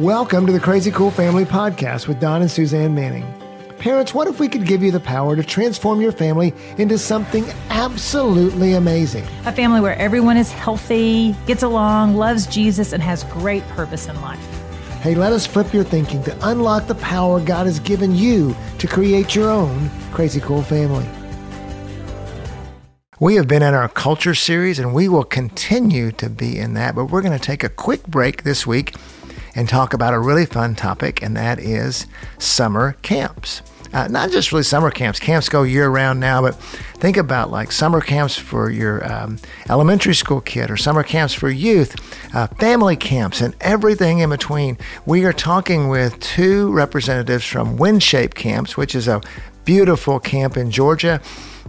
Welcome to the Crazy Cool Family Podcast with Don and Suzanne Manning. Parents, what if we could give you the power to transform your family into something absolutely amazing? A family where everyone is healthy, gets along, loves Jesus, and has great purpose in life. Hey, let us flip your thinking to unlock the power God has given you to create your own crazy cool family. We have been in our culture series and we will continue to be in that, but we're going to take a quick break this week and talk about a really fun topic, and that is summer camps. Uh, not just really summer camps. Camps go year round now, but think about like summer camps for your um, elementary school kid or summer camps for youth, uh, family camps, and everything in between. We are talking with two representatives from WinShape Camps, which is a beautiful camp in Georgia.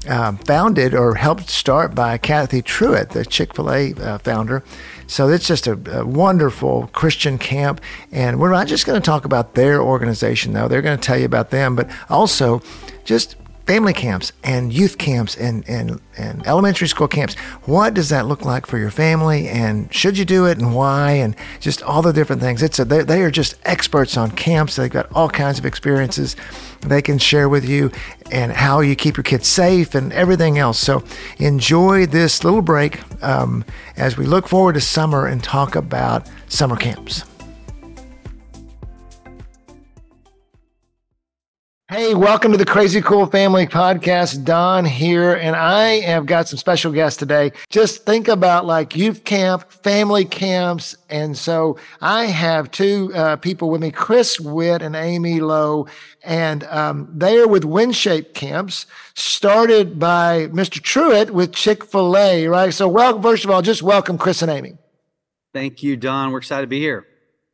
Uh, founded or helped start by Cathy Truett, the Chick fil A uh, founder. So it's just a, a, wonderful Christian camp. And we're not just going to talk about their organization, though. They're going to tell you about them, but also just family camps and youth camps and, and, and elementary school camps. What does that look like for your family? And should you do it and why? And just all the different things. It's a, they, they are just experts on camps. They've got all kinds of experiences they can share with you and how you keep your kids safe and everything else. So enjoy this little break um, as we look forward to summer and talk about summer camps. Hey, welcome to the Crazy Cool Family Podcast. Don here, and I have got some special guests today. Just think about like youth camp, family camps. And so I have two uh, people with me, Chris Witt and Amy Lowe, and um, they are with WinShape Camps, started by Mr. Truett with Chick fil A, right? So, well, first of all, just welcome Chris and Amy. Thank you, Don. We're excited to be here.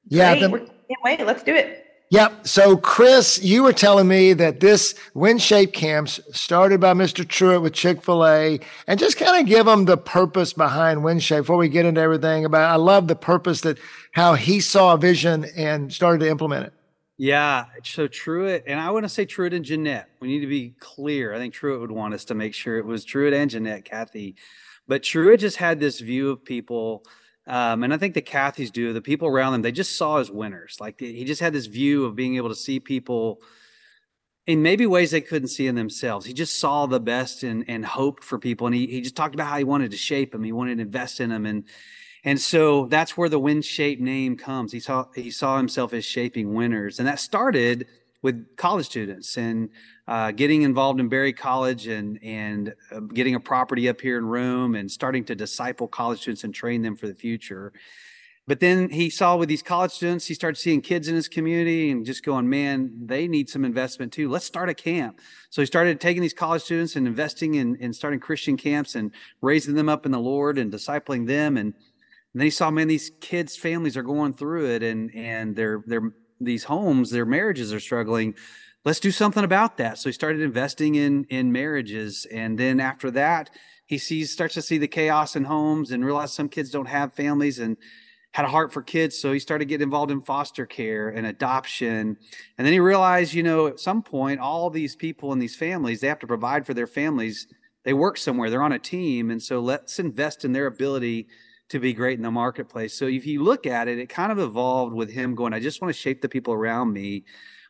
Yeah. The, can't wait. Let's do it. Yep. So, Chris, you were telling me that this WinShape camps started by Mr. Truett with Chick fil A, and just kind of give them the purpose behind WinShape before we get into everything about. I love the purpose that how he saw a vision and started to implement it. Yeah. So, Truett, and I want to say Truett and Jeannette. We need to be clear. I think Truett would want us to make sure it was Truett and Jeannette, Cathy. But Truett just had this view of people um, and I think the Cathys do, the people around them, they just saw as winners. Like he just had this view of being able to see people in maybe ways they couldn't see in themselves. He just saw the best and, and hope for people. And he, he just talked about how he wanted to shape them. He wanted to invest in them. And, and so that's where the win shape name comes. He saw, he saw himself as shaping winners. And that started with college students and uh, getting involved in Berry College and and uh, getting a property up here in Rome and starting to disciple college students and train them for the future. But then he saw with these college students, he started seeing kids in his community and just going, man, they need some investment too. Let's start a camp. So he started taking these college students and investing in, in starting Christian camps and raising them up in the Lord and discipling them. And, and then he saw, man, these kids' families are going through it and and they're they're these homes, their marriages are struggling let's do something about that. So he started investing in in marriages, and then after that, he sees starts to see the chaos in homes and realize some kids don't have families and had a heart for kids. So he started getting involved in foster care and adoption. And then he realized you know at some point all these people in these families they have to provide for their families. They work somewhere. They're on a team. And so let's invest in their ability to be great in the marketplace. So if you look at it it kind of evolved with him going i just want to shape the people around me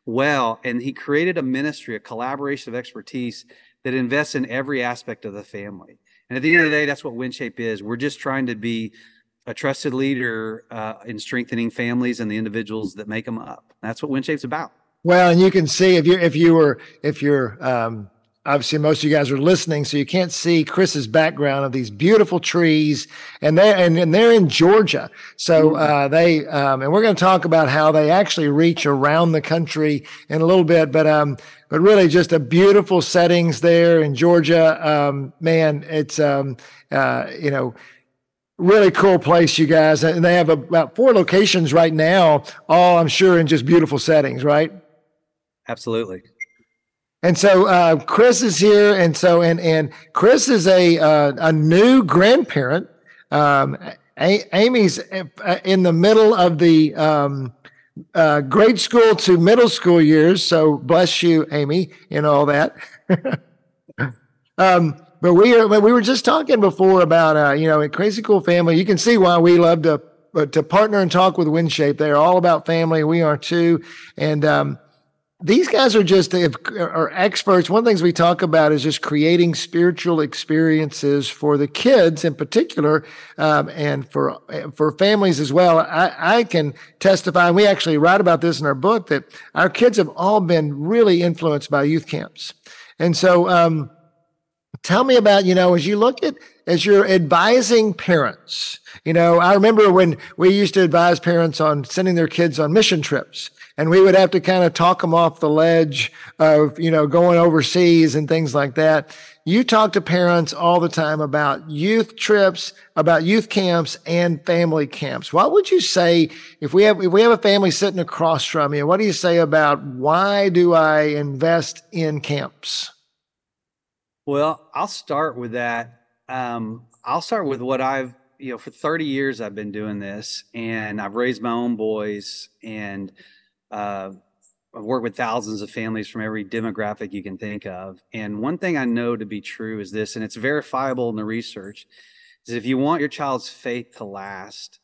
well. And he created a ministry, a collaboration of expertise that invests in every aspect of the family. And at the end of the day, that's what WinShape is. We're just trying to be a trusted leader uh, in strengthening families and the individuals that make them up. That's what WinShape's about. Well, and you can see if you if you were if you're um, obviously most of you guys are listening, so you can't see Chris's background of these beautiful trees, and they and, and they're in Georgia. So uh, they um, and we're going to talk about how they actually reach around the country in a little bit, but um, but really just a beautiful settings there in Georgia. Um, man, it's um, uh, you know really cool place, you guys, and they have about four locations right now. All I'm sure in just beautiful settings, right? Absolutely. And so uh, Chris is here, and so and and Chris is a uh, a new grandparent. Um, a- Amy's uh, in the middle of the um, uh, grade school to middle school years. So bless you, Amy, and all that. um, but we are, we were just talking before about uh, you know a crazy cool family. You can see why we love to to partner and talk with WinShape. They're all about family. We are too. And um, these guys are just are experts. One of the things we talk about is just creating spiritual experiences for the kids in particular, um, and for for families as well. I, I can testify, and we actually write about this in our book that our kids have all been really influenced by youth camps, and so. Um, tell me about you know as you look at as you're advising parents you know i remember when we used to advise parents on sending their kids on mission trips and we would have to kind of talk them off the ledge of you know going overseas and things like that. You talk to parents all the time about youth trips about youth camps and family camps. What would you say if we have if we have a family sitting across from you what do you say about why do i invest in camps? Well, I'll start with that. Um, I'll start with what I've, you know, for 30 years I've been doing this and I've raised my own boys and uh, I've worked with thousands of families from every demographic you can think of. And one thing I know to be true is this, and it's verifiable in the research, is if you want your child's faith to last,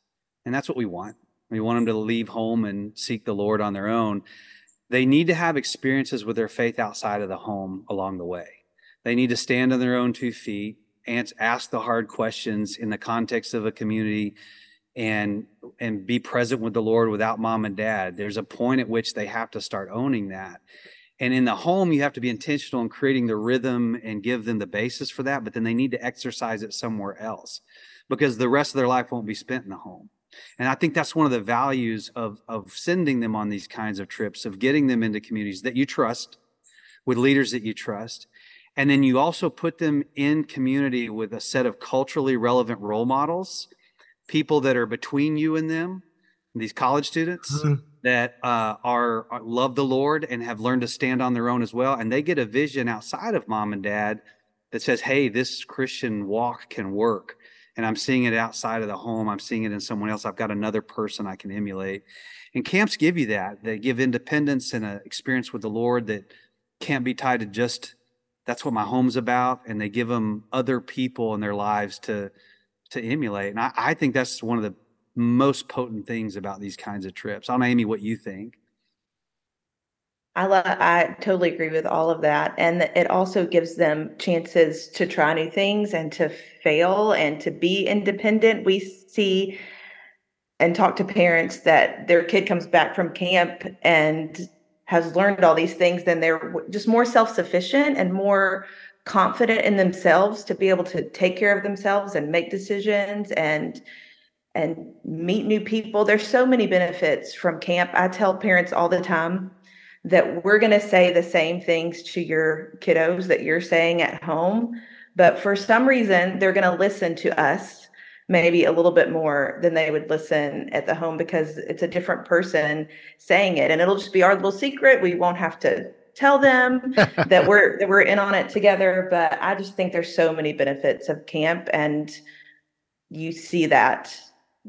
and that's what we want, we want them to leave home and seek the Lord on their own. They need to have experiences with their faith outside of the home along the way. They need to stand on their own two feet, and ask the hard questions in the context of a community and and be present with the Lord without mom and dad. There's a point at which they have to start owning that. And in the home, you have to be intentional in creating the rhythm and give them the basis for that, but then they need to exercise it somewhere else because the rest of their life won't be spent in the home. And I think that's one of the values of, of sending them on these kinds of trips, of getting them into communities that you trust, with leaders that you trust, and then you also put them in community with a set of culturally relevant role models, people that are between you and them, these college students mm-hmm. that uh, are, are love the Lord and have learned to stand on their own as well. And they get a vision outside of mom and dad that says, hey, this Christian walk can work. And I'm seeing it outside of the home. I'm seeing it in someone else. I've got another person I can emulate. And camps give you that. They give independence and an experience with the Lord that can't be tied to just that's what my home's about and they give them other people in their lives to to emulate and i, I think that's one of the most potent things about these kinds of trips i don't amy what you think I love, I totally agree with all of that. And it also gives them chances to try new things and to fail and to be independent. We see and talk to parents that their kid comes back from camp and has learned all these things, then they're just more self sufficient and more confident in themselves to be able to take care of themselves and make decisions and and meet new people. There's so many benefits from camp. I tell parents all the time that we're going to say the same things to your kiddos that you're saying at home, but for some reason they're going to listen to us maybe a little bit more than they would listen at the home because it's a different person saying it and it'll just be our little secret we won't have to tell them that we're that we're in on it together but i just think there's so many benefits of camp and you see that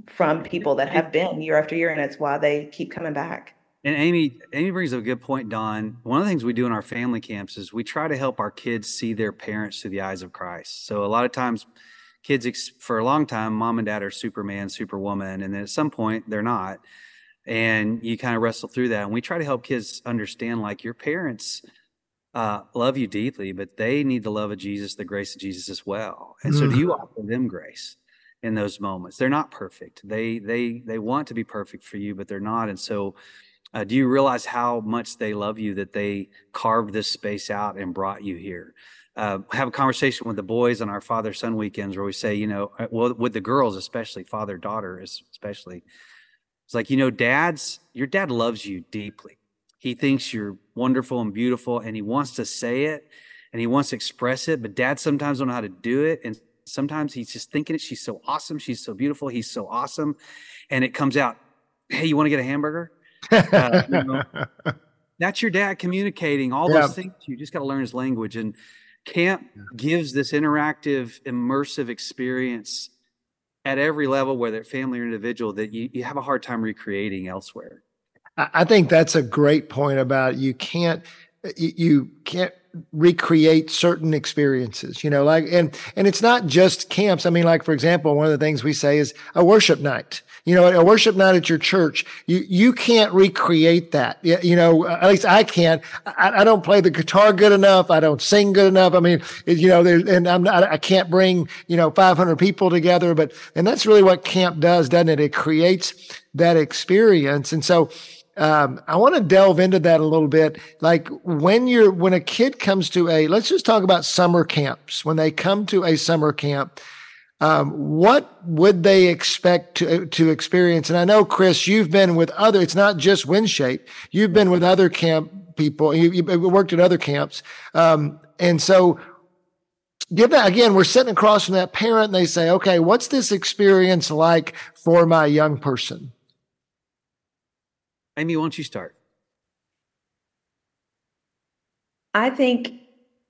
from people that have been year after year and it's why they keep coming back. And amy amy brings up a good point don. One of the things we do in our family camps is we try to help our kids see their parents through the eyes of christ. So a lot of times kids for a long time mom and dad are superman superwoman and then at some point they're not and you kind of wrestle through that. And we try to help kids understand like your parents uh, love you deeply but they need the love of jesus the grace of jesus as well. And so do you offer them grace in those moments? They're not perfect. They they they want to be perfect for you but they're not. And so uh, do you realize how much they love you that they carved this space out and brought you here? Uh, have a conversation with the boys on our father son weekends where we say, you know, uh, well, with the girls, especially father daughter, is especially, it's like, you know, dad's, your dad loves you deeply. He thinks you're wonderful and beautiful and he wants to say it and he wants to express it, but dad sometimes don't know how to do it. And sometimes he's just thinking it. She's so awesome. She's so beautiful. He's so awesome. And it comes out, hey, you want to get a hamburger? Uh, you know, that's your dad communicating all yeah. those things. You just got to learn his language. And Camp gives this interactive, immersive experience at every level, whether family or individual, that you, you have a hard time recreating elsewhere. I think that's a great point about you can't you can't recreate certain experiences, you know, like, and, and it's not just camps. I mean, like, for example, one of the things we say is a worship night. You know, a worship night at your church, you, you can't recreate that. You know, at least I can't. I, I don't play the guitar good enough. I don't sing good enough. I mean, you know, there, and I'm not, I can't bring, you know, 500 people together, but, and that's really what camp does, doesn't it? It creates that experience. And so, um, I want to delve into that a little bit. Like when you're, when a kid comes to a, let's just talk about summer camps. When they come to a summer camp, um, what would they expect to, to experience? And I know, Chris, you've been with other, it's not just WinShape. You've been with other camp people. You, have worked at other camps. Um, and so give that again, we're sitting across from that parent and they say, okay, what's this experience like for my young person? Amy, why don't you start? I think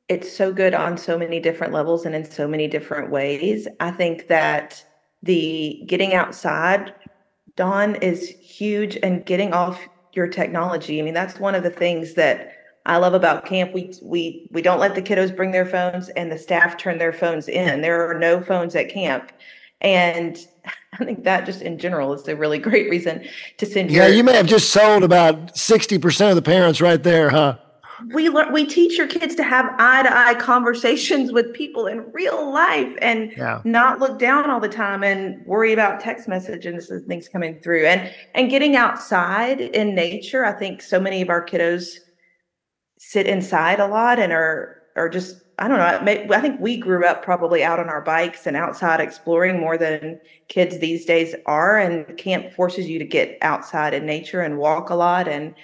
it's so good on so many different levels and in so many different ways. I think that the getting outside, Don, is huge and getting off your technology. I mean, that's one of the things that I love about camp. We we we don't let the kiddos bring their phones and the staff turn their phones in. There are no phones at camp. And I think that just in general is a really great reason to send. Yeah, your, you may have just sold about sixty percent of the parents right there, huh? We learn, we teach your kids to have eye to eye conversations with people in real life and yeah. not look down all the time and worry about text messages and things coming through and and getting outside in nature. I think so many of our kiddos sit inside a lot and are are just I don't know. I think we grew up probably out on our bikes and outside exploring more than kids these days are. And camp forces you to get outside in nature and walk a lot and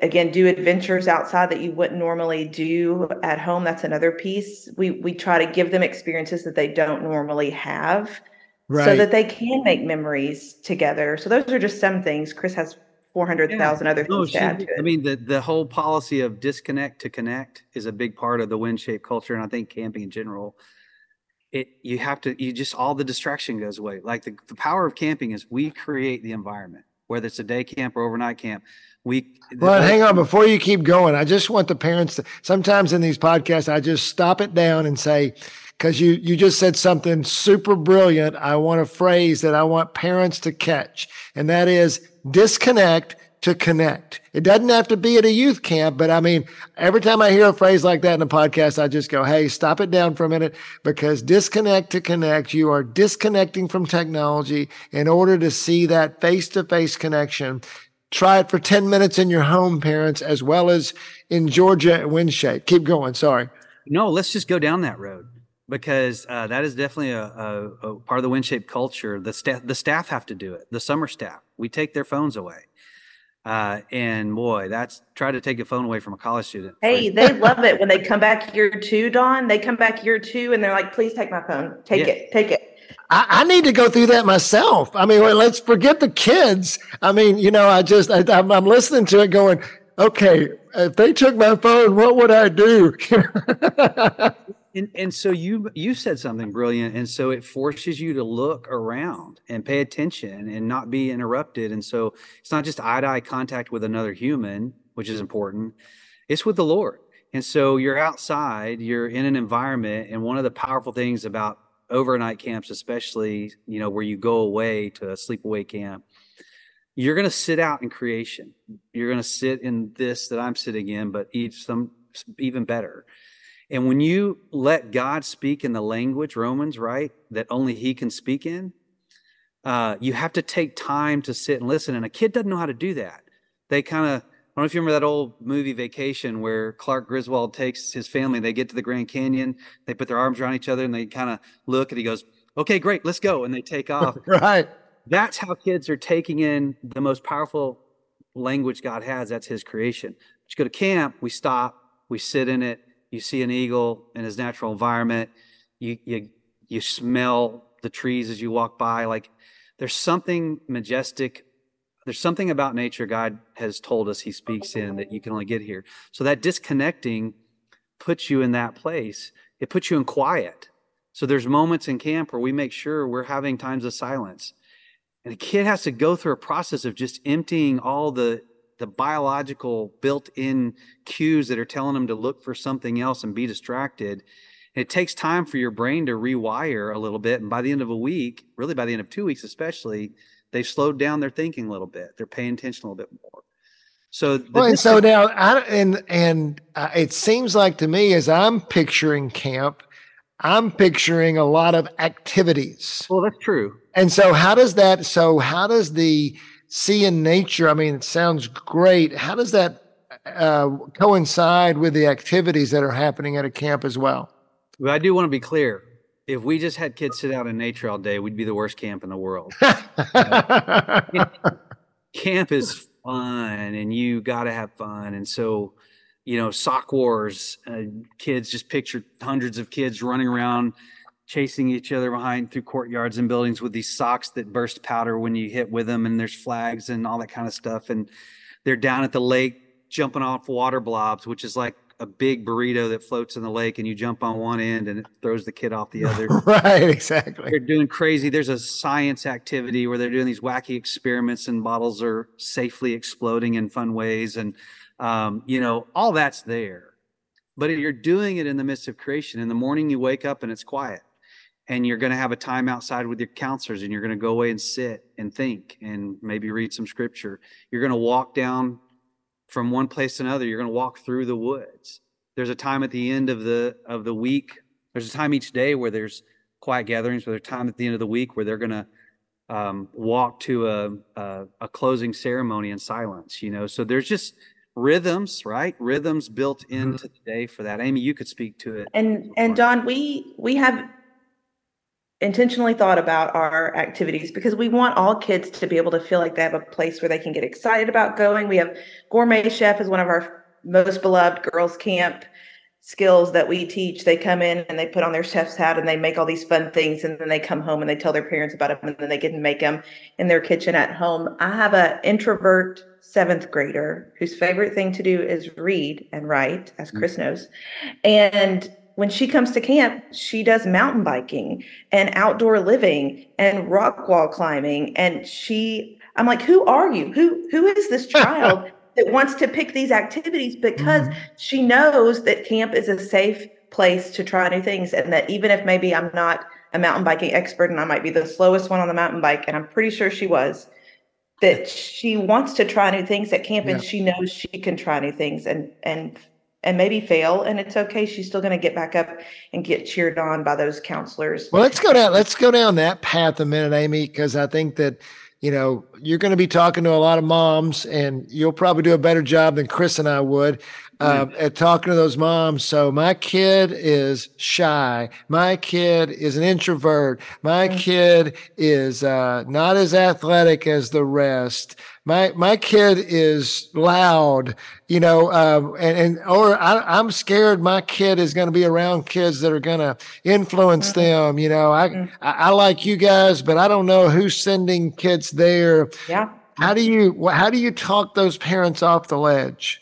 again do adventures outside that you wouldn't normally do at home. That's another piece. We we try to give them experiences that they don't normally have. Right. So that they can make memories together. So those are just some things. Chris has four hundred thousand yeah. other things no, she, to add to it. I mean, the the whole policy of disconnect to connect is a big part of the WinShape culture, and I think camping in general. It you have to you just all the distraction goes away. Like the, the power of camping is we create the environment, whether it's a day camp or overnight camp. We well, hang on before you keep going. I just want the parents to sometimes in these podcasts, I just stop it down and say, because you you just said something super brilliant. I want a phrase that I want parents to catch, and that is disconnect to connect. It doesn't have to be at a youth camp, but I mean, every time I hear a phrase like that in a podcast, I just go, Hey, stop it down for a minute because disconnect to connect. You are disconnecting from technology in order to see that face to face connection. Try it for 10 minutes in your home, parents, as well as in Georgia at WinShape. Keep going. Sorry. No, let's just go down that road because uh, that is definitely a, a, a, part of the WinShape culture. The staff, the staff have to do it. The summer staff, we take their phones away. Uh, and boy, that's try to take a phone away from a college student. Hey, they love it when they come back year two, Don. They come back year two and they're like, please take my phone. Take yeah. it. Take it. I, I, need to go through that myself. I mean, let's forget the kids. I mean, you know, I just, I, I'm, I'm listening to it going, okay, if they took my phone, what would I do? and and so you you said something brilliant and so it forces you to look around and pay attention and not be interrupted and so it's not just eye to eye contact with another human which is important it's with the lord. And so you're outside you're in an environment and one of the powerful things about overnight camps especially you know where you go away to a sleepaway camp you're going to sit out in creation. You're going to sit in this that i'm sitting in but some even better and when you let God speak in the language, Romans, right, that only He can speak in, uh, you have to take time to sit and listen. And a kid doesn't know how to do that. They kind of, I don't know if you remember that old movie Vacation where Clark Griswold takes his family, they get to the Grand Canyon, they put their arms around each other and they kind of look and he goes, okay, great, let's go. And they take off. right. That's how kids are taking in the most powerful language God has. That's his creation. But you go to camp, we stop, we sit in it, you see an eagle in his natural environment. You, you, you smell the trees as you walk by. Like there's something majestic. There's something about nature God has told us he speaks in that you can only get here. So that disconnecting puts you in that place. It puts you in quiet. So there's moments in camp where we make sure we're having times of silence. And a kid has to go through a process of just emptying all the the biological built-in cues that are telling them to look for something else and be distracted. It takes time for your brain to rewire a little bit, and by the end of a week, really by the end of two weeks especially, they've slowed down their thinking a little bit. They're paying attention a little bit more. So, well, and so now, I, and and uh, it seems like to me, as I'm picturing camp, I'm picturing a lot of activities. Well, that's true. And so, how does that? So, how does the see in nature? I mean, it sounds great. How does that uh, coincide with the activities that are happening at a camp as well? Well, I do want to be clear. If we just had kids sit out in nature all day, we'd be the worst camp in the world. camp is fun and you got to have fun. And so, you know, sock wars, uh, kids just picture hundreds of kids running around chasing each other behind through courtyards and buildings with these socks that burst powder when you hit with them and there's flags and all that kind of stuff and they're down at the lake jumping off water blobs which is like a big burrito that floats in the lake and you jump on one end and it throws the kid off the other. right, exactly. They're doing crazy. There's a science activity where they're doing these wacky experiments and bottles are safely exploding in fun ways. And, um, you know, all that's there. But you're doing it in the midst of creation. In the morning, you wake up and it's quiet. And you're going to have a time outside with your counselors and you're going to go away and sit and think and maybe read some scripture. You're going to walk down from one place to another. You're going to walk through the woods. There's a time at the end of the of the week. There's a time each day where there's quiet gatherings. But there's time at the end of the week where they're going to um, walk to a, a, a closing ceremony in silence. You know, so there's just rhythms, right? Rhythms built mm-hmm. into the day for that. Amy, you could speak to it. And and Don, we we have intentionally thought about our activities because we want all kids to be able to feel like they have a place where they can get excited about going. We have Gourmet Chef is one of our most beloved girls camp skills that we teach. They come in and they put on their chef's hat and they make all these fun things and then they come home and they tell their parents about them and then they get to make them in their kitchen at home. I have an introvert seventh grader whose favorite thing to do is read and write, as mm. Chris knows. And when she comes to camp, she does mountain biking and outdoor living and rock wall climbing. And she, I'm like, who are you? Who who is this child that wants to pick these activities? Because mm-hmm. she knows that camp is a safe place to try new things, and that even if maybe I'm not a mountain biking expert and I might be the slowest one on the mountain bike, and I'm pretty sure she was, that she wants to try new things at camp, yeah. and she knows she can try new things and and and maybe fail and it's okay she's still going to get back up and get cheered on by those counselors well let's go down let's go down that path a minute amy because i think that you know you're going to be talking to a lot of moms and you'll probably do a better job than chris and i would uh, at talking to those moms. So my kid is shy. My kid is an introvert. My mm. kid is uh, not as athletic as the rest. My my kid is loud, you know, uh, and, and or I, am scared my kid is going to be around kids that are going to influence mm-hmm. them. You know, I, mm-hmm. I I like you guys, but I don't know who's sending kids there. Yeah. How do you how do you talk those parents off the ledge?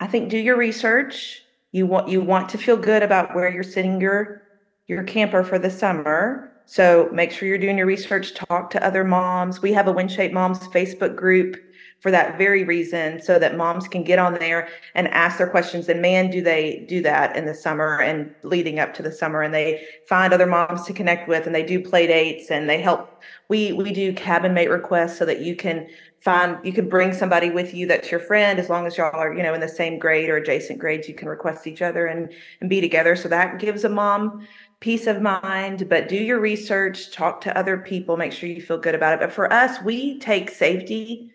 I think do your research. You want you want to feel good about where you're sitting your your camper for the summer. So make sure you're doing your research, talk to other moms. We have a WinShape Moms Facebook group for that very reason, so that moms can get on there and ask their questions. And man, do they do that in the summer and leading up to the summer. And they find other moms to connect with and they do play dates and they help. We we do cabin mate requests so that you can find you can bring somebody with you that's your friend as long as y'all are you know in the same grade or adjacent grades you can request each other and and be together so that gives a mom peace of mind but do your research talk to other people make sure you feel good about it. But for us we take safety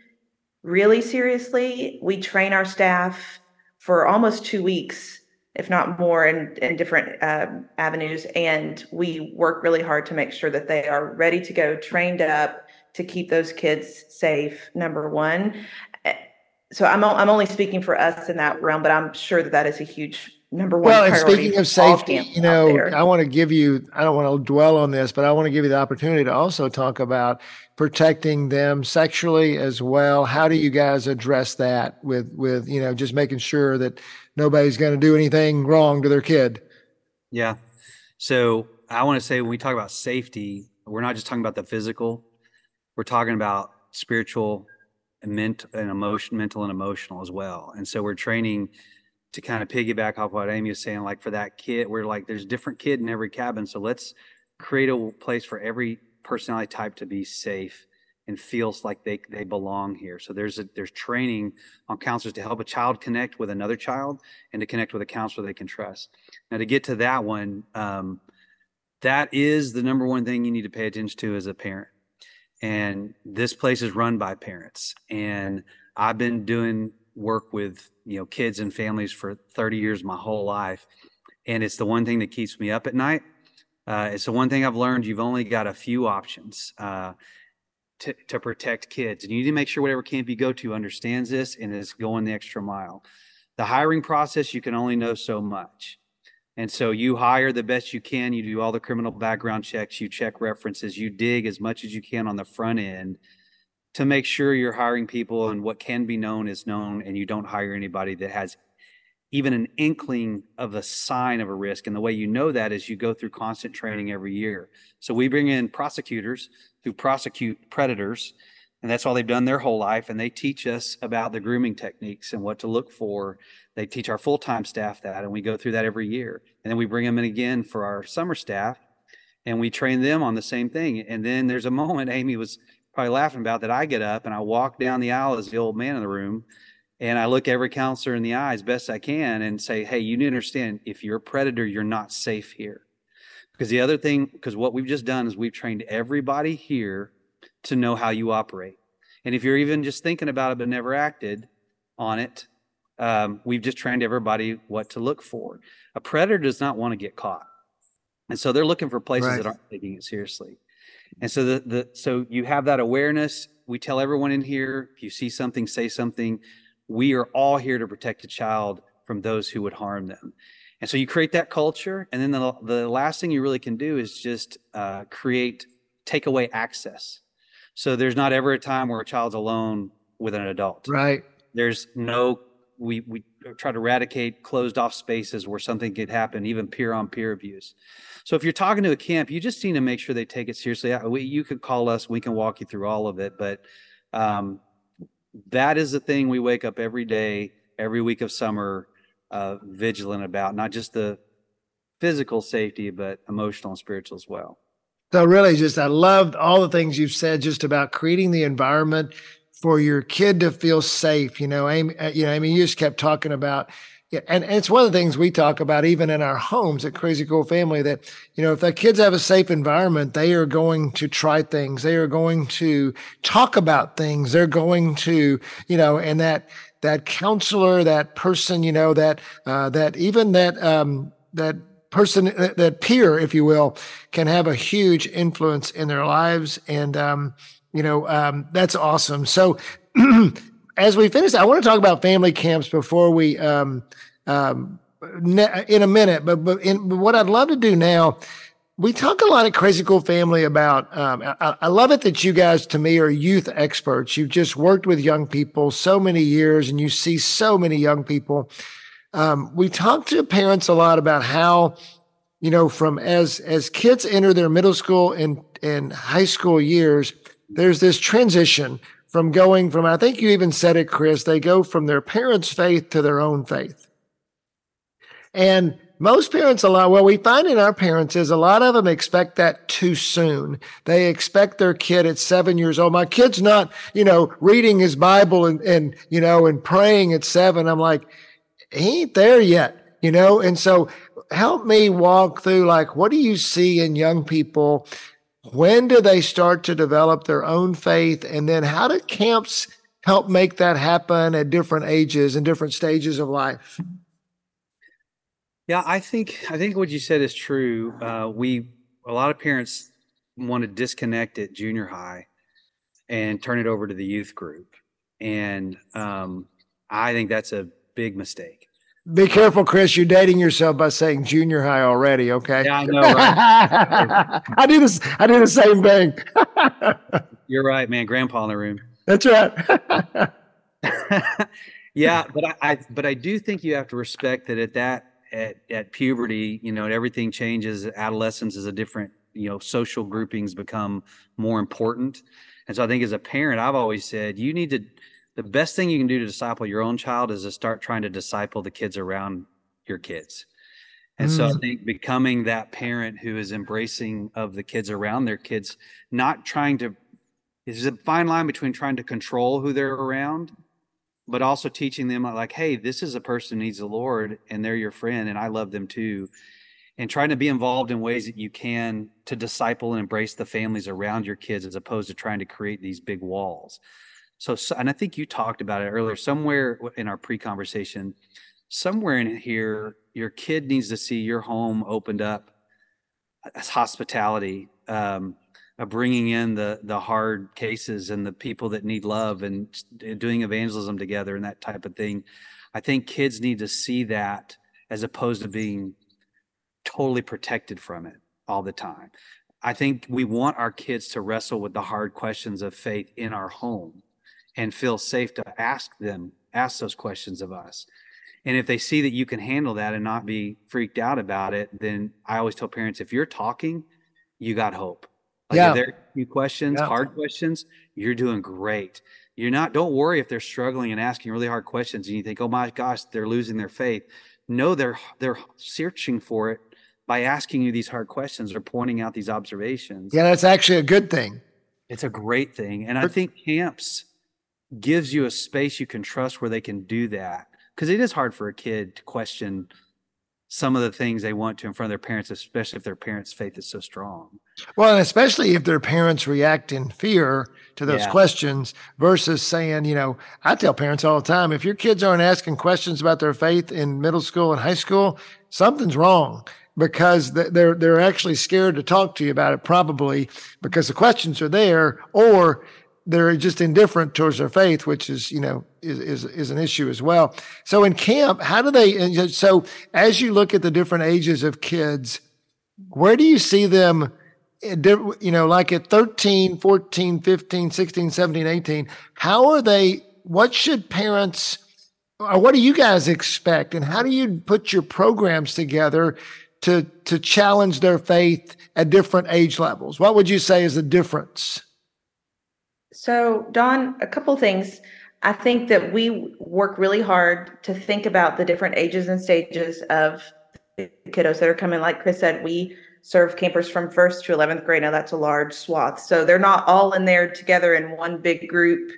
really seriously. We train our staff for almost two weeks if not more in, in different uh, avenues and we work really hard to make sure that they are ready to go trained up to keep those kids safe number one. Eh, so i'm, I'm only speaking for us in that realm but i'm sure that that is a huge number one well and speaking of safety you know i want to give you i don't want to dwell on this but i want to give you the opportunity to also talk about protecting them sexually as well. How do you guys address that with with you know just making sure that nobody's going to do anything wrong to their kid? Yeah. So i want to say when we talk about safety we're not just talking about the physical we're talking about spiritual and mental and emotion, mental and emotional as well. And so we're training to kind of piggyback off what Amy was saying, like for that kid, we're like, there's different kid in every cabin. So let's create a place for every personality type to be safe and feels like they, they belong here. So there's a, there's training on counselors to help a child connect with another child and to connect with a counselor they can trust. Now to get to that one, um, that is the number one thing you need to pay attention to as a parent. And this place is run by parents. And I've been doing work with you know kids and families for 30 years, my whole life, and it's the one thing that keeps me up at night. Uh, it's the one thing I've learned. You've only got a few options uh, to to protect kids, and you need to make sure whatever camp you go to understands this and is going the extra mile. The hiring process, you can only know so much. And so you hire the best you can. You do all the criminal background checks. You check references. You dig as much as you can on the front end to make sure you're hiring people and what can be known is known, and you don't hire anybody that has even an inkling of a sign of a risk. And the way you know that is you go through constant training every year. So we bring in prosecutors who prosecute predators, and that's all they've done their whole life. And they teach us about the grooming techniques and what to look for they teach our full time staff that, and we go through that every year. And then we bring them in again for our summer staff, and we train them on the same thing. And then there's a moment Amy was probably laughing about that I get up and I walk down the aisle as the old man in the room, and I look every counselor in the eye as best I can and say, "Hey, you need to understand if you're a predator, you're not safe here." Because the other thing, because what we've just done is we've trained everybody here to know how you operate. And if you're even just thinking about it but never acted on it, um, we've just trained everybody what to look for. A predator does not want to get caught, and so they're looking for places right. that aren't taking it seriously. And so the, the so you have that awareness. We tell everyone in here, if you see something, say something. We are all here to protect a child from those who would harm them. And so you create that culture, and then the, the last thing you really can do is just uh, create take away access. So there's not ever a time where a child's alone with an adult. Right. There's no we we try to eradicate closed off spaces where something could happen, even peer on peer abuse. So if you're talking to a camp, you just need to make sure they take it seriously. We, you could call us; we can walk you through all of it. But um, that is the thing we wake up every day, every week of summer, uh, vigilant about, not just the physical safety, but emotional and spiritual as well. So really, just I loved all the things you've said just about creating the environment for your kid to feel safe. You know, Amy, uh, you know, I mean, you just kept talking about, and, it's one of the things we talk about even in our homes at Crazy Cool Family that, you know, if the kids have a safe environment, they are going to try things. They are going to talk about things. They're going to, you know, and that, that counselor, that person, you know, that, uh, that even that, um, that person, that, that peer, if you will, can have a huge influence in their lives. And, um, you know, um, that's awesome. So as we finish, I want to talk about family camps before we, um, um, in a minute, but, but, in, but what I'd love to do now, we talk a lot at Crazy Cool Family about. Um, I, I, love it that you guys, to me, are youth experts. You've just worked with young people so many years, and you see so many young people. Um, we talk to parents a lot about how, you know, from as as kids enter their middle school and and high school years, there's this transition from going from, I think you even said it, Chris, they go from their parents' faith to their own faith. And most parents, a lot, well, we find in our parents is a lot of them expect that too soon. They expect their kid at seven years old. My kid's not, you know, reading his Bible and, and, you know, and praying at seven. I'm like, he ain't there yet, you know? And so help me walk through like, what do you see in young people when do they start to develop their own faith? And then how do camps help make that happen at different ages and different stages of life? Yeah, I think I think what you said is true. Uh, we a lot of parents want to disconnect at junior high and turn it over to the youth group, and um, I think that's a big mistake. Be careful, Chris. You're dating yourself by saying junior high already. Okay. Yeah, I know. Right? I do this. I do the same thing. You're right, man. Grandpa in the room. That's right. yeah, but I, I, but I do think you have to respect that at that at at puberty, you know, everything changes. Adolescence is a different, you know, social groupings become more important. And so I think as a parent, I've always said you need to the best thing you can do to disciple your own child is to start trying to disciple the kids around your kids. And mm. so I mm. think becoming that parent who is embracing of the kids around their kids, not trying to, there's a fine line between trying to control who they're around, but also teaching them like, hey, this is a person who needs the Lord and they're your friend and I love them too. And trying to be involved in ways that you can to disciple and embrace the families around your kids as opposed to trying to create these big walls. So, and I think you talked about it earlier, somewhere in our pre conversation, somewhere in here, your kid needs to see your home opened up as hospitality, um, of bringing in the the hard cases and the people that need love and doing evangelism together and that type of thing. I think kids need to see that as opposed to being totally protected from it all the time. I think we want our kids to wrestle with the hard questions of faith in our home and feel safe to ask them, ask those questions of us. And if they see that you can handle that and not be freaked out about it, then I always tell parents if you're talking, you got hope. Like yeah. if there are a few questions, yeah. hard questions, you're doing great. You're not, don't worry if they're struggling and asking really hard questions and you think, oh my gosh, they're losing their faith. No, they're they're searching for it by asking you these hard questions or pointing out these observations. Yeah, that's actually a good thing. It's a great thing. And I think camps gives you a space you can trust where they can do that. Because it is hard for a kid to question some of the things they want to in front of their parents, especially if their parents' faith is so strong. Well, and especially if their parents react in fear to those yeah. questions versus saying, you know, I tell parents all the time if your kids aren't asking questions about their faith in middle school and high school, something's wrong because they're they're actually scared to talk to you about it probably because the questions are there or they're just indifferent towards their faith, which is, you know, is, is, is an issue as well. So in camp, how do they, so as you look at the different ages of kids, where do you see them, eh, you know, like at 13, 14, 15, 16, 17, 18, how are they, what should parents, or what do you guys expect? And how do you put your programs together to, to challenge their faith at different age levels? What would you say is the difference? So, Don, a couple things. I think that we work really hard to think about the different ages and stages of kiddos that are coming. Like Chris said, we serve campers from first to 11th grade. Now, that's a large swath. So, they're not all in there together in one big group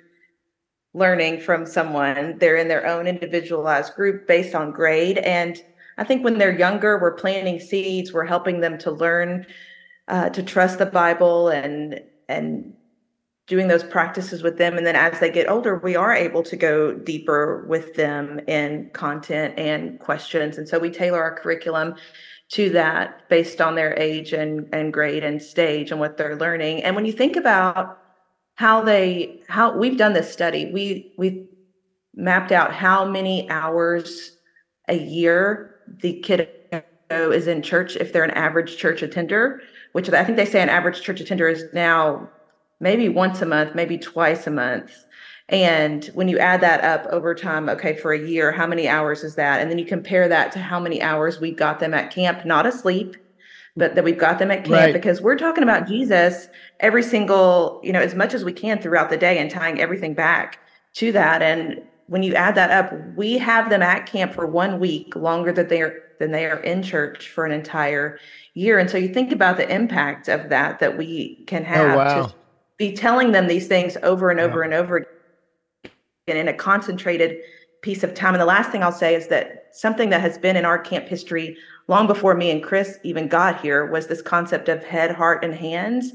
learning from someone. They're in their own individualized group based on grade. And I think when they're younger, we're planting seeds, we're helping them to learn uh, to trust the Bible and and doing those practices with them. And then as they get older we are able to go deeper with them in content and questions. And so we tailor our curriculum to that based on their age and, and grade and stage and what they're learning. And when you think about how they how we've done this study. We we mapped out how many hours a year the kiddo is in church if they're an average church attender which i think they say an average church attender is now maybe once a month, maybe twice a month. And when you add that up over time, okay, for a year, how many hours is that? And then you compare that to how many hours we've got them at camp, not asleep, but that we've got them at camp right. because we're talking about Jesus every single, you know, as much as we can throughout the day and tying everything back to that. And when you add that up, we have them at camp for one week longer than they are than they are in church for an entire year. And so you think about the impact of that that we can oh, have oh, wow. to be telling them these things over and over yeah. and over again in a concentrated piece of time. And the last thing I'll say is that something that has been in our camp history long before me and Chris even got here was this concept of head, heart, and hands.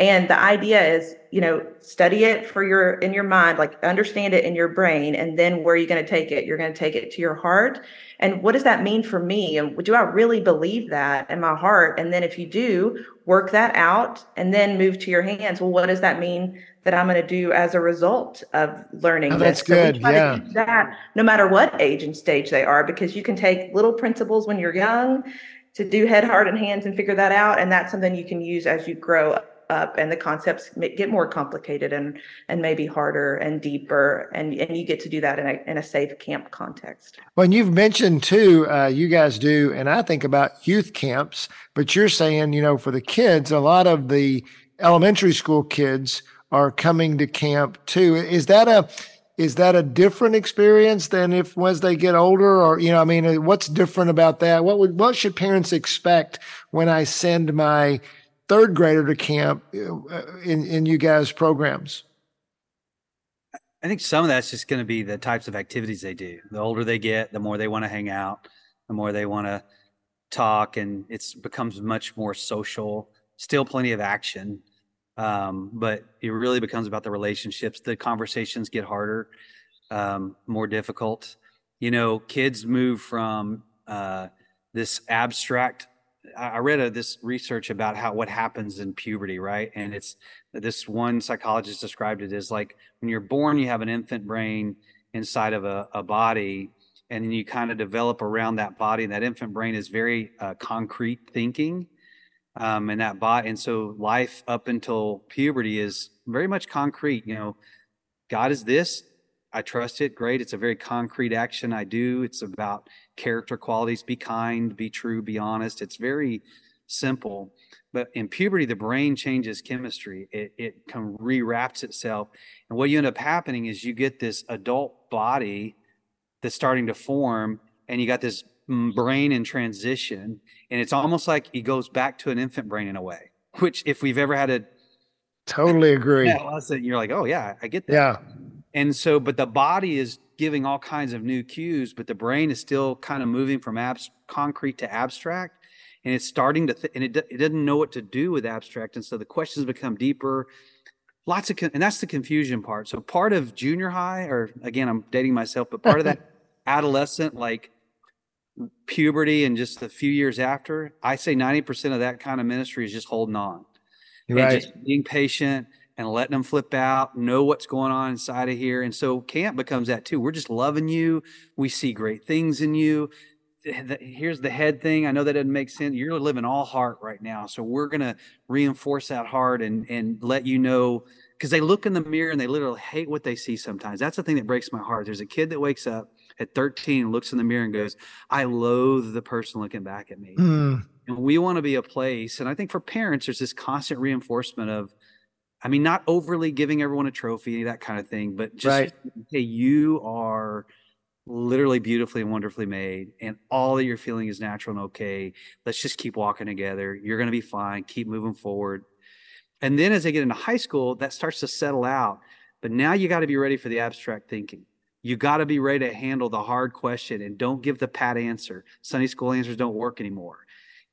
And the idea is, you know, study it for your in your mind, like understand it in your brain, and then where are you going to take it? You're going to take it to your heart. And what does that mean for me? And do I really believe that in my heart? And then if you do, work that out and then move to your hands. Well, what does that mean that I'm going to do as a result of learning oh, that's this? good. So yeah. that no matter what age and stage they are, because you can take little principles when you're young to do head, heart, and hands and figure that out. And that's something you can use as you grow up and the concepts get more complicated and and maybe harder and deeper and and you get to do that in a in a safe camp context well and you've mentioned too uh, you guys do and i think about youth camps but you're saying you know for the kids a lot of the elementary school kids are coming to camp too. Is that a is that a different experience than if once they get older or you know i mean what's different about that what would what should parents expect when i send my third grader to camp uh, in in you guys programs i think some of that's just going to be the types of activities they do the older they get the more they want to hang out the more they want to talk and it's becomes much more social still plenty of action um, but it really becomes about the relationships. The conversations get harder, um, more difficult. You know, kids move from uh, this abstract. I read a, this research about how what happens in puberty, right? And it's this one psychologist described it as like when you're born, you have an infant brain inside of a, a body, and then you kind of develop around that body. And that infant brain is very uh, concrete thinking um, and that body. And so life up until puberty is very much concrete. You know, God is this. I trust it. Great. It's a very concrete action I do. It's about character qualities. Be kind, be true, be honest. It's very simple. But in puberty, the brain changes chemistry. It, it kind of rewraps itself. And what you end up happening is you get this adult body that's starting to form, and you got this mm, brain in transition and it's almost like it goes back to an infant brain in a way which if we've ever had a totally agree yeah, you're like oh yeah i get that yeah and so but the body is giving all kinds of new cues but the brain is still kind of moving from abs- concrete to abstract and it's starting to th- and it, it doesn't know what to do with abstract and so the questions become deeper. Lots of con- and that's the confusion part. So part of junior high or again i'm dating myself but part of that adolescent like puberty and just a few years after, I say 90% of that kind of ministry is just holding on. Right. and just being patient and letting them flip out, know what's going on inside of here. And so camp becomes that too. We're just loving you. We see great things in you. Here's the head thing. I know that doesn't make sense. You're living all heart right now. So we're going to reinforce that heart and, and let you know because they look in the mirror and they literally hate what they see sometimes. That's the thing that breaks my heart. There's a kid that wakes up at 13 looks in the mirror and goes, I loathe the person looking back at me. Mm. And we want to be a place. And I think for parents, there's this constant reinforcement of, I mean, not overly giving everyone a trophy, that kind of thing, but just, right. hey, you are literally beautifully and wonderfully made, and all that you're feeling is natural and okay. Let's just keep walking together. You're going to be fine. Keep moving forward. And then as they get into high school, that starts to settle out. But now you got to be ready for the abstract thinking. You got to be ready to handle the hard question and don't give the pat answer. Sunday school answers don't work anymore.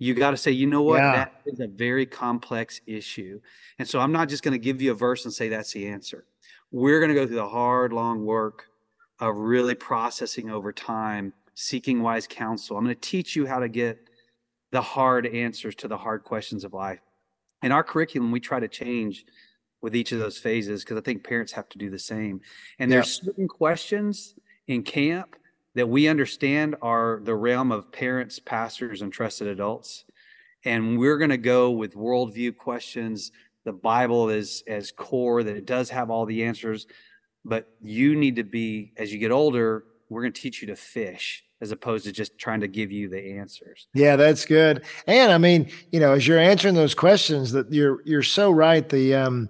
You got to say, you know what? Yeah. That is a very complex issue. And so I'm not just going to give you a verse and say that's the answer. We're going to go through the hard, long work of really processing over time, seeking wise counsel. I'm going to teach you how to get the hard answers to the hard questions of life. In our curriculum, we try to change with each of those phases because I think parents have to do the same. And there's certain questions in camp that we understand are the realm of parents, pastors, and trusted adults. And we're going to go with worldview questions. The Bible is as core that it does have all the answers, but you need to be, as you get older, we're going to teach you to fish as opposed to just trying to give you the answers. Yeah, that's good. And I mean, you know, as you're answering those questions, that you're you're so right. The um,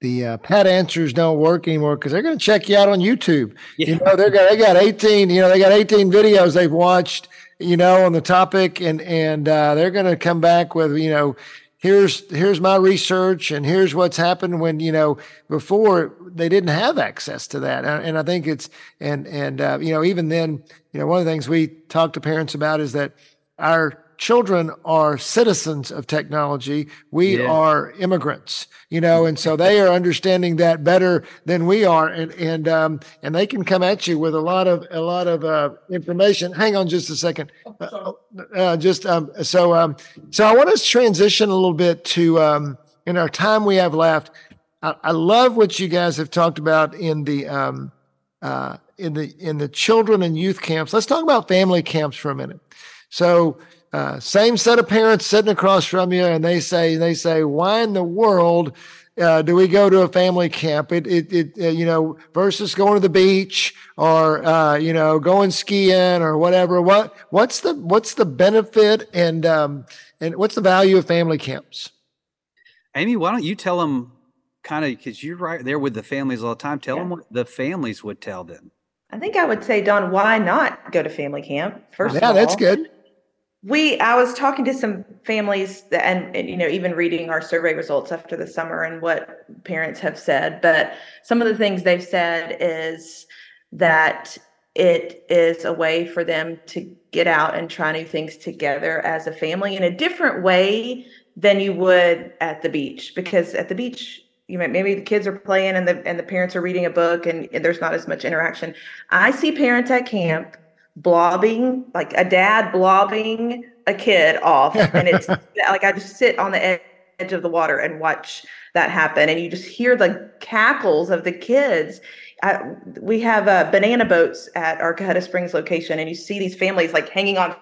the uh, pat answers don't work anymore because they're going to check you out on YouTube. Yeah. You know, they got they got 18. You know, they got 18 videos they've watched. You know, on the topic, and and uh, they're going to come back with you know, here's here's my research, and here's what's happened when you know before they didn't have access to that. And, and I think it's and and uh, you know even then, you know, one of the things we talk to parents about is that our children are citizens of technology. We yeah. are immigrants, you know, and so they are understanding that better than we are, and and um, and they can come at you with a lot of a lot of uh, information. Hang on, just a second. Uh, uh, just um, so um, so I want to transition a little bit to um, in our time we have left. I, I love what you guys have talked about in the um, uh, in the in the children and youth camps. Let's talk about family camps for a minute. So uh, same set of parents sitting across from you, and they say, they say, why in the world uh, do we go to a family camp? It, it, it uh, you know, versus going to the beach or uh, you know, going skiing or whatever. What, what's the, what's the benefit and um, and what's the value of family camps? Amy, why don't you tell them kind of because you're right there with the families all the time. Tell Yeah. them what the families would tell them. I think I would say, Don, why not go to family camp? First of yeah, that's good. We, I was talking to some families that, and, and, you know, even reading our survey results after the summer and what parents have said. But some of the things they've said is that it is a way for them to get out and try new things together as a family in a different way than you would at the beach. Because at the beach, you know, maybe the kids are playing and the and the parents are reading a book and, and there's not as much interaction. I see parents at camp blobbing, like a dad blobbing a kid off. And it's like I just sit on the edge of the water and watch that happen. And you just hear the cackles of the kids. I, we have uh, banana boats at our Caheta Springs location, and you see these families like hanging on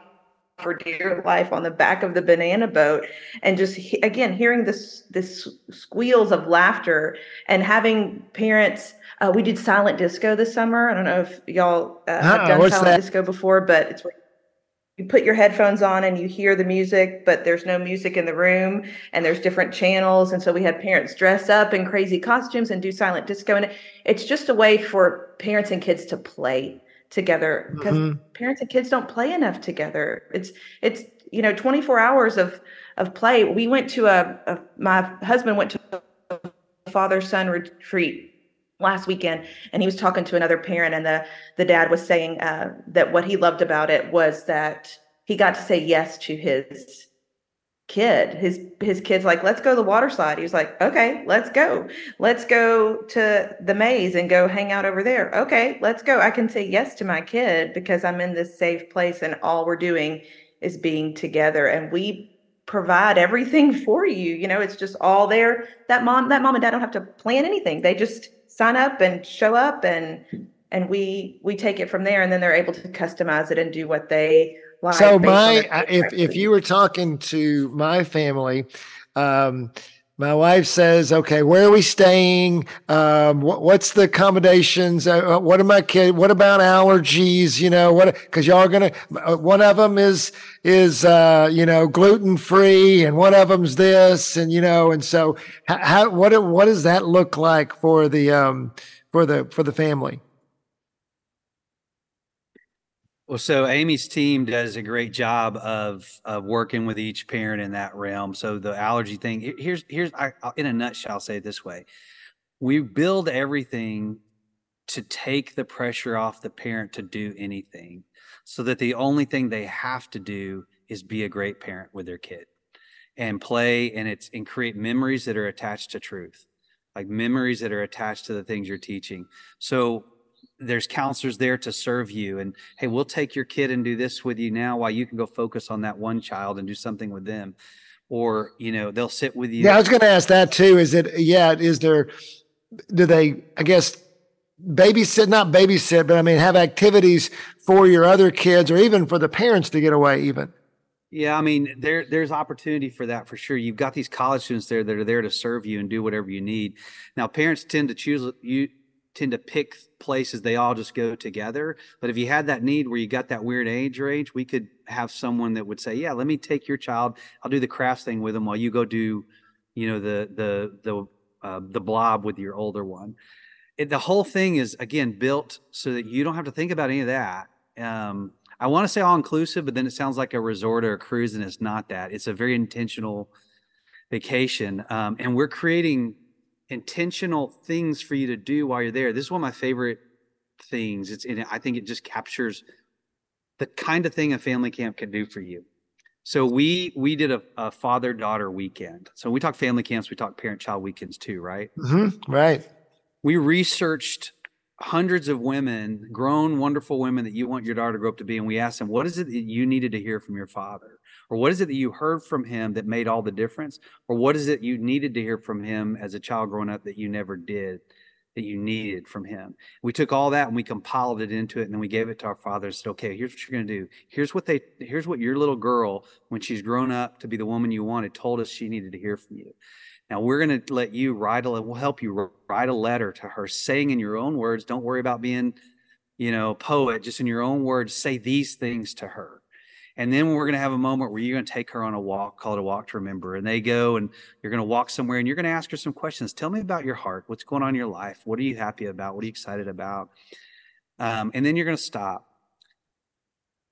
for dear life on the back of the banana boat and just he- again hearing this this squeals of laughter and having parents uh, we did silent disco this summer. I don't know if y'all uh, have done silent that? disco before but it's where you put your headphones on and you hear the music but there's no music in the room and there's different channels. And so we had parents dress up in crazy costumes and do silent disco. And it's just a way for parents and kids to play together because Mhm. parents and kids don't play enough together. It's it's you know 24 hours of of play. We went to a, a my husband went to a father son retreat last weekend and he was talking to another parent and the the dad was saying uh, that what he loved about it was that he got to say yes to his kid his his kid's like let's go to the water slide. He was like okay let's go. Let's go to the maze and go hang out over there. Okay let's go. I can say yes to my kid because i'm in this safe place and all we're doing is being together and we provide everything for you you know? It's just all there. That mom that mom and dad don't have to plan anything. They just sign up and show up and and we we take it from there and then they're able to customize it and do what they like so my if if you were talking to my family um my wife says okay where are we staying? Um what, what's the accommodations? Uh, uh, what are my kids what about allergies you know what because y'all are gonna uh, one of them is is uh you know gluten free and one of them's this and you know and so how, how what what does that look like for the um for the for the family Well, so Amy's team does a great job of of working with each parent in that realm. So the allergy thing, here's here's I, in a nutshell, I'll say it this way: we build everything to take the pressure off the parent to do anything, so that the only thing they have to do is be a great parent with their kid and play and it's and create memories that are attached to truth like memories that are attached to the things you're teaching so there's counselors there to serve you and hey we'll take your kid and do this with you now while you can go focus on that one child and do something with them or you know they'll sit with you Yeah, I was going to ask that too. Is it, yeah, is there, do they, I guess, babysit, not babysit, but I mean, have activities for your other kids or even for the parents to get away, even? Yeah, I mean, there there's opportunity for that for sure. You've got these college students there that are there to serve you and do whatever you need. Now, parents tend to choose you tend to pick places they all just go together. But if you had that need where you got that weird age range, we could have someone that would say, "Yeah, let me take your child. I'll do the crafts thing with them while you go do, you know, the the the uh, the blob with your older one." It, the whole thing is again built so that you don't have to think about any of that. Um, I want to say all inclusive, but then it sounds like a resort or a cruise, and it's not that. It's a very intentional vacation, um, and we're creating intentional things for you to do while you're there. This is one of my favorite things. It's and I think it just captures the kind of thing a family camp can do for you. So we we did a, a father daughter weekend. So we talk family camps, we talk parent child weekends too, right? hmm right. we researched hundreds of women, grown, wonderful women that you want your daughter to grow up to be. And we asked them, what is it that you needed to hear from your father? Or what is it that you heard from him that made all the difference? Or what is it you needed to hear from him as a child growing up that you never did, that you needed from him? We took all that and we compiled it into it and then we gave it to our father and said, okay, here's what you're going to do. Here's what they, here's what your little girl, when she's grown up to be the woman you wanted, told us she needed to hear from you. Now we're going to let you write a, we'll help you write a letter to her saying in your own words, don't worry about being, you know, poet, just in your own words, say these things to her. And then we're going to have a moment where you're going to take her on a walk called a walk to remember. And they go and you're going to walk somewhere and you're going to ask her some questions. Tell me about your heart. What's going on in your life? What are you happy about? What are you excited about? Um, and then you're going to stop.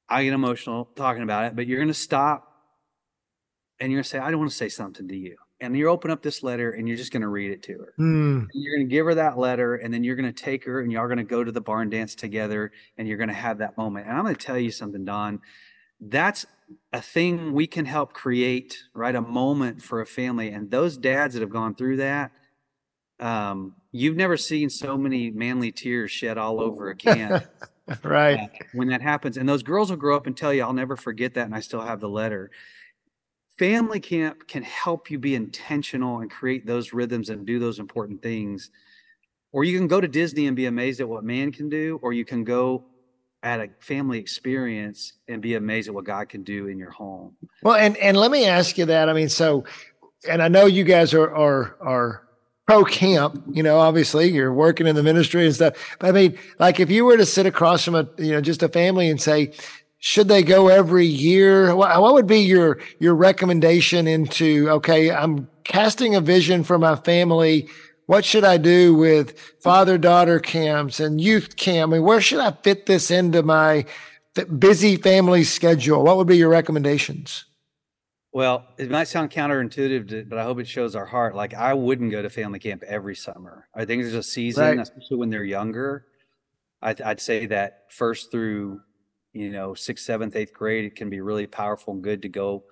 I get emotional talking about it, but you're going to stop and you're going to say, I don't want to say something to you. And you open up this letter and you're just going to read it to her. Mm. You're going to give her that letter and then you're going to take her and y'all going to go to the barn dance together and you're going to have that moment. And I'm going to tell you something, Don that's a thing we can help create, right? A moment for a family. And those dads that have gone through that, um, you've never seen so many manly tears shed all over a can. right. Uh, when that happens. And those girls will grow up and tell you, I'll never forget that. And I still have the letter. Family camp can help you be intentional and create those rhythms and do those important things. Or you can go to Disney and be amazed at what man can do, or you can go at a family experience and be amazed at what God can do in your home. Well, and and let me ask you that. I mean, so, and I know you guys are are are pro camp. You know, obviously you're working in the ministry and stuff. But I mean, like if you were to sit across from a you know just a family and say, should they go every year? What, what would be your your recommendation into? Okay, I'm casting a vision for my family what should I do with father daughter camps and youth camp? I mean, where should I fit this into my busy family schedule? What would be your recommendations? Well, it might sound counterintuitive, but I hope it shows our heart. Like I wouldn't go to family camp every summer. I think there's a season, right. especially when they're younger. I'd, I'd, say that first through, you know, sixth, seventh, eighth grade, it can be really powerful and good to go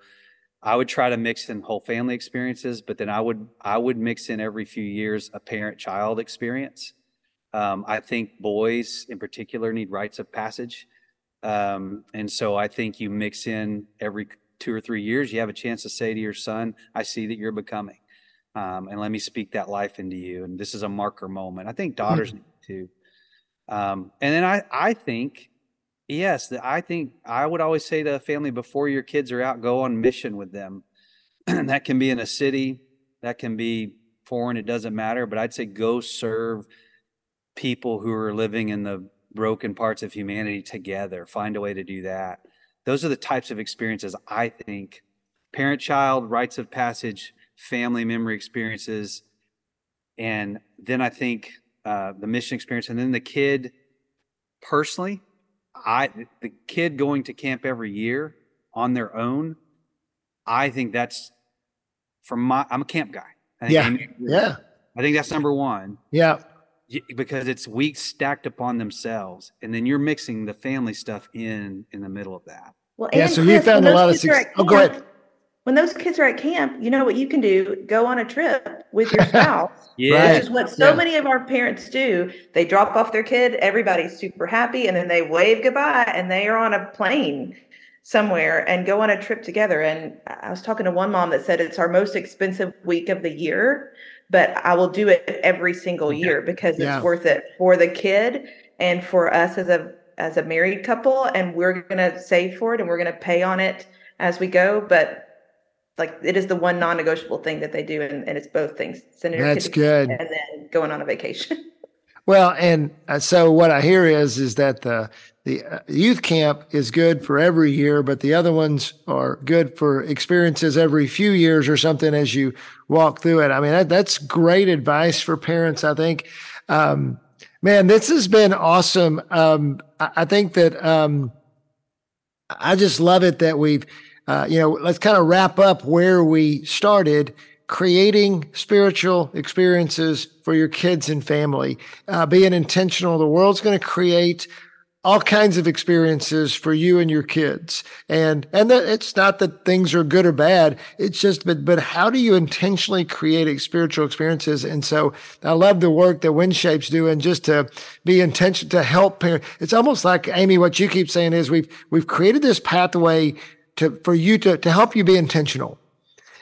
I would try to mix in whole family experiences, but then I would I would mix in every few years a parent child experience. Um, I think boys in particular need rites of passage, um, and so I think you mix in every two or three years. You have a chance to say to your son, "I see that you're becoming," um, and let me speak that life into you. And this is a marker moment. I think daughters mm-hmm. need to. Um, and then I I think Yes, I think I would always say to a family before your kids are out, go on mission with them. that can be in a city, that can be foreign, it doesn't matter. But I'd say go serve people who are living in the broken parts of humanity together. Find a way to do that. Those are the types of experiences I think parent child, rites of passage, family memory experiences. And then I think uh, the mission experience, and then the kid personally I the kid going to camp every year on their own, I think that's from my I'm a camp guy. yeah. yeah. I think that's number one. Yeah. Because it's weeks stacked upon themselves, and then you're mixing the family stuff in in the middle of that. Well, yeah. So Chris, you found a lot of success. Oh, go ahead when those kids are at camp, you know what you can do? Go on a trip with your spouse. yeah. Which is what so yeah. many of our parents do. They drop off their kid, everybody's super happy, and then they wave goodbye and they are on a plane somewhere and go on a trip together. And I was talking to one mom that said it's our most expensive week of the year, but I will do it every single year because yeah. it's worth it for the kid and for us as a as a married couple. And we're gonna save for it and we're gonna pay on it as we go. But like it is the one non-negotiable thing that they do and, and it's both things sending that's good. and then going on a vacation. Well and uh, so what i hear is is that the the uh, youth camp is good for every year but the other ones are good for experiences every few years or something as you walk through it. I mean that, that's great advice for parents i think. Um, man this has been awesome. Um, I, I, think that um, i just love it that we've uh, you know, let's kind of wrap up where we started creating spiritual experiences for your kids and family, uh, being intentional. The world's going to create all kinds of experiences for you and your kids. And, and that it's not that things are good or bad. It's just, but, but how do you intentionally create spiritual experiences? And so I love the work that WinShape's doing just to be intentional to help parents. It's almost like Amy, what you keep saying is we've, we've created this pathway to for you to to help you be intentional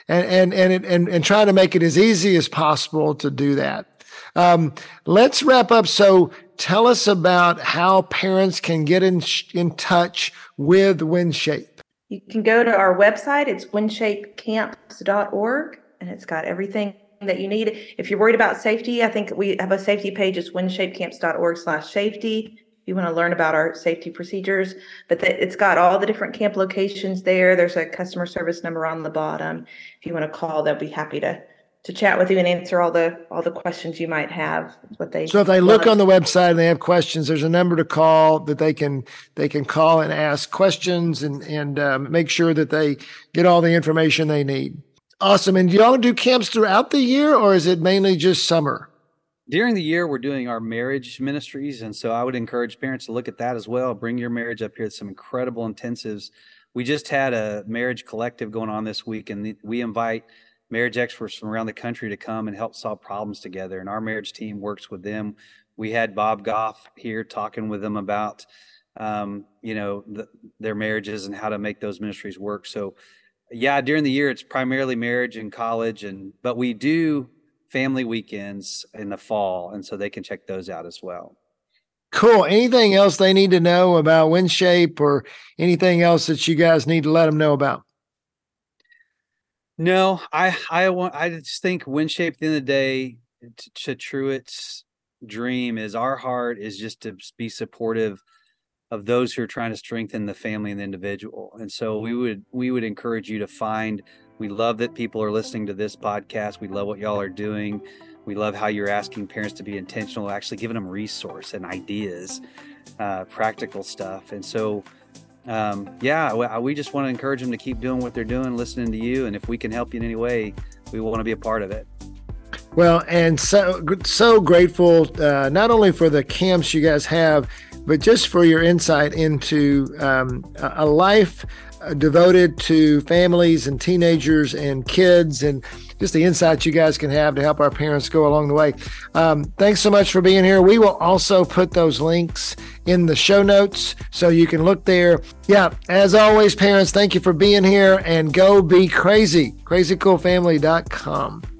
and and and and, and try to make it as easy as possible to do that. Um, let's wrap up. So tell us about how parents can get in in touch with WinShape. You can go to our website. It's winshapecamps.org and it's got everything that you need. If you're worried about safety i think we have a safety page. It's winshapecamps.org slash safety you want to learn about our safety procedures. But the, it's got all the different camp locations there. There's a customer service number on the bottom. If you want to call, they'll be happy to to chat with you and answer all the all the questions you might have. what they so if they look on the website and they have questions, there's a number to call that they can they can call and ask questions and and um, make sure that they get all the information they need. Awesome. And do y'all do camps throughout the year, or is it mainly just summer? During the year, we're doing our marriage ministries, and so I would encourage parents to look at that as well. Bring your marriage up here. Some incredible intensives. We just had a marriage collective going on this week, and we invite marriage experts from around the country to come and help solve problems together. And our marriage team works with them. We had Bob Goff here talking with them about, um, you know, the, their marriages and how to make those ministries work. So, yeah, during the year it's primarily marriage and college, and but we do family weekends in the fall, and so they can check those out as well. Cool. Anything else they need to know about WinShape or anything else that you guys need to let them know about? No, I I want I just think WinShape at the end of the day to, to Truett's dream is our heart is just to be supportive of those who are trying to strengthen the family and the individual. And so we would we would encourage you to find we love that people are listening to this podcast. We love what y'all are doing. We love how you're asking parents to be intentional, actually giving them resource and ideas, uh, practical stuff. And so um, yeah, we just want to encourage them to keep doing what they're doing, listening to you, and if we can help you in any way, we want to be a part of it. Well, and so so grateful uh, not only for the camps you guys have, but just for your insight into um, a life uh, devoted to families and teenagers and kids and just the insights you guys can have to help our parents go along the way. Um, thanks so much for being here. We will also put those links in the show notes so you can look there. Yeah, as always, parents, thank you for being here and go be crazy. CrazyCoolFamily.com.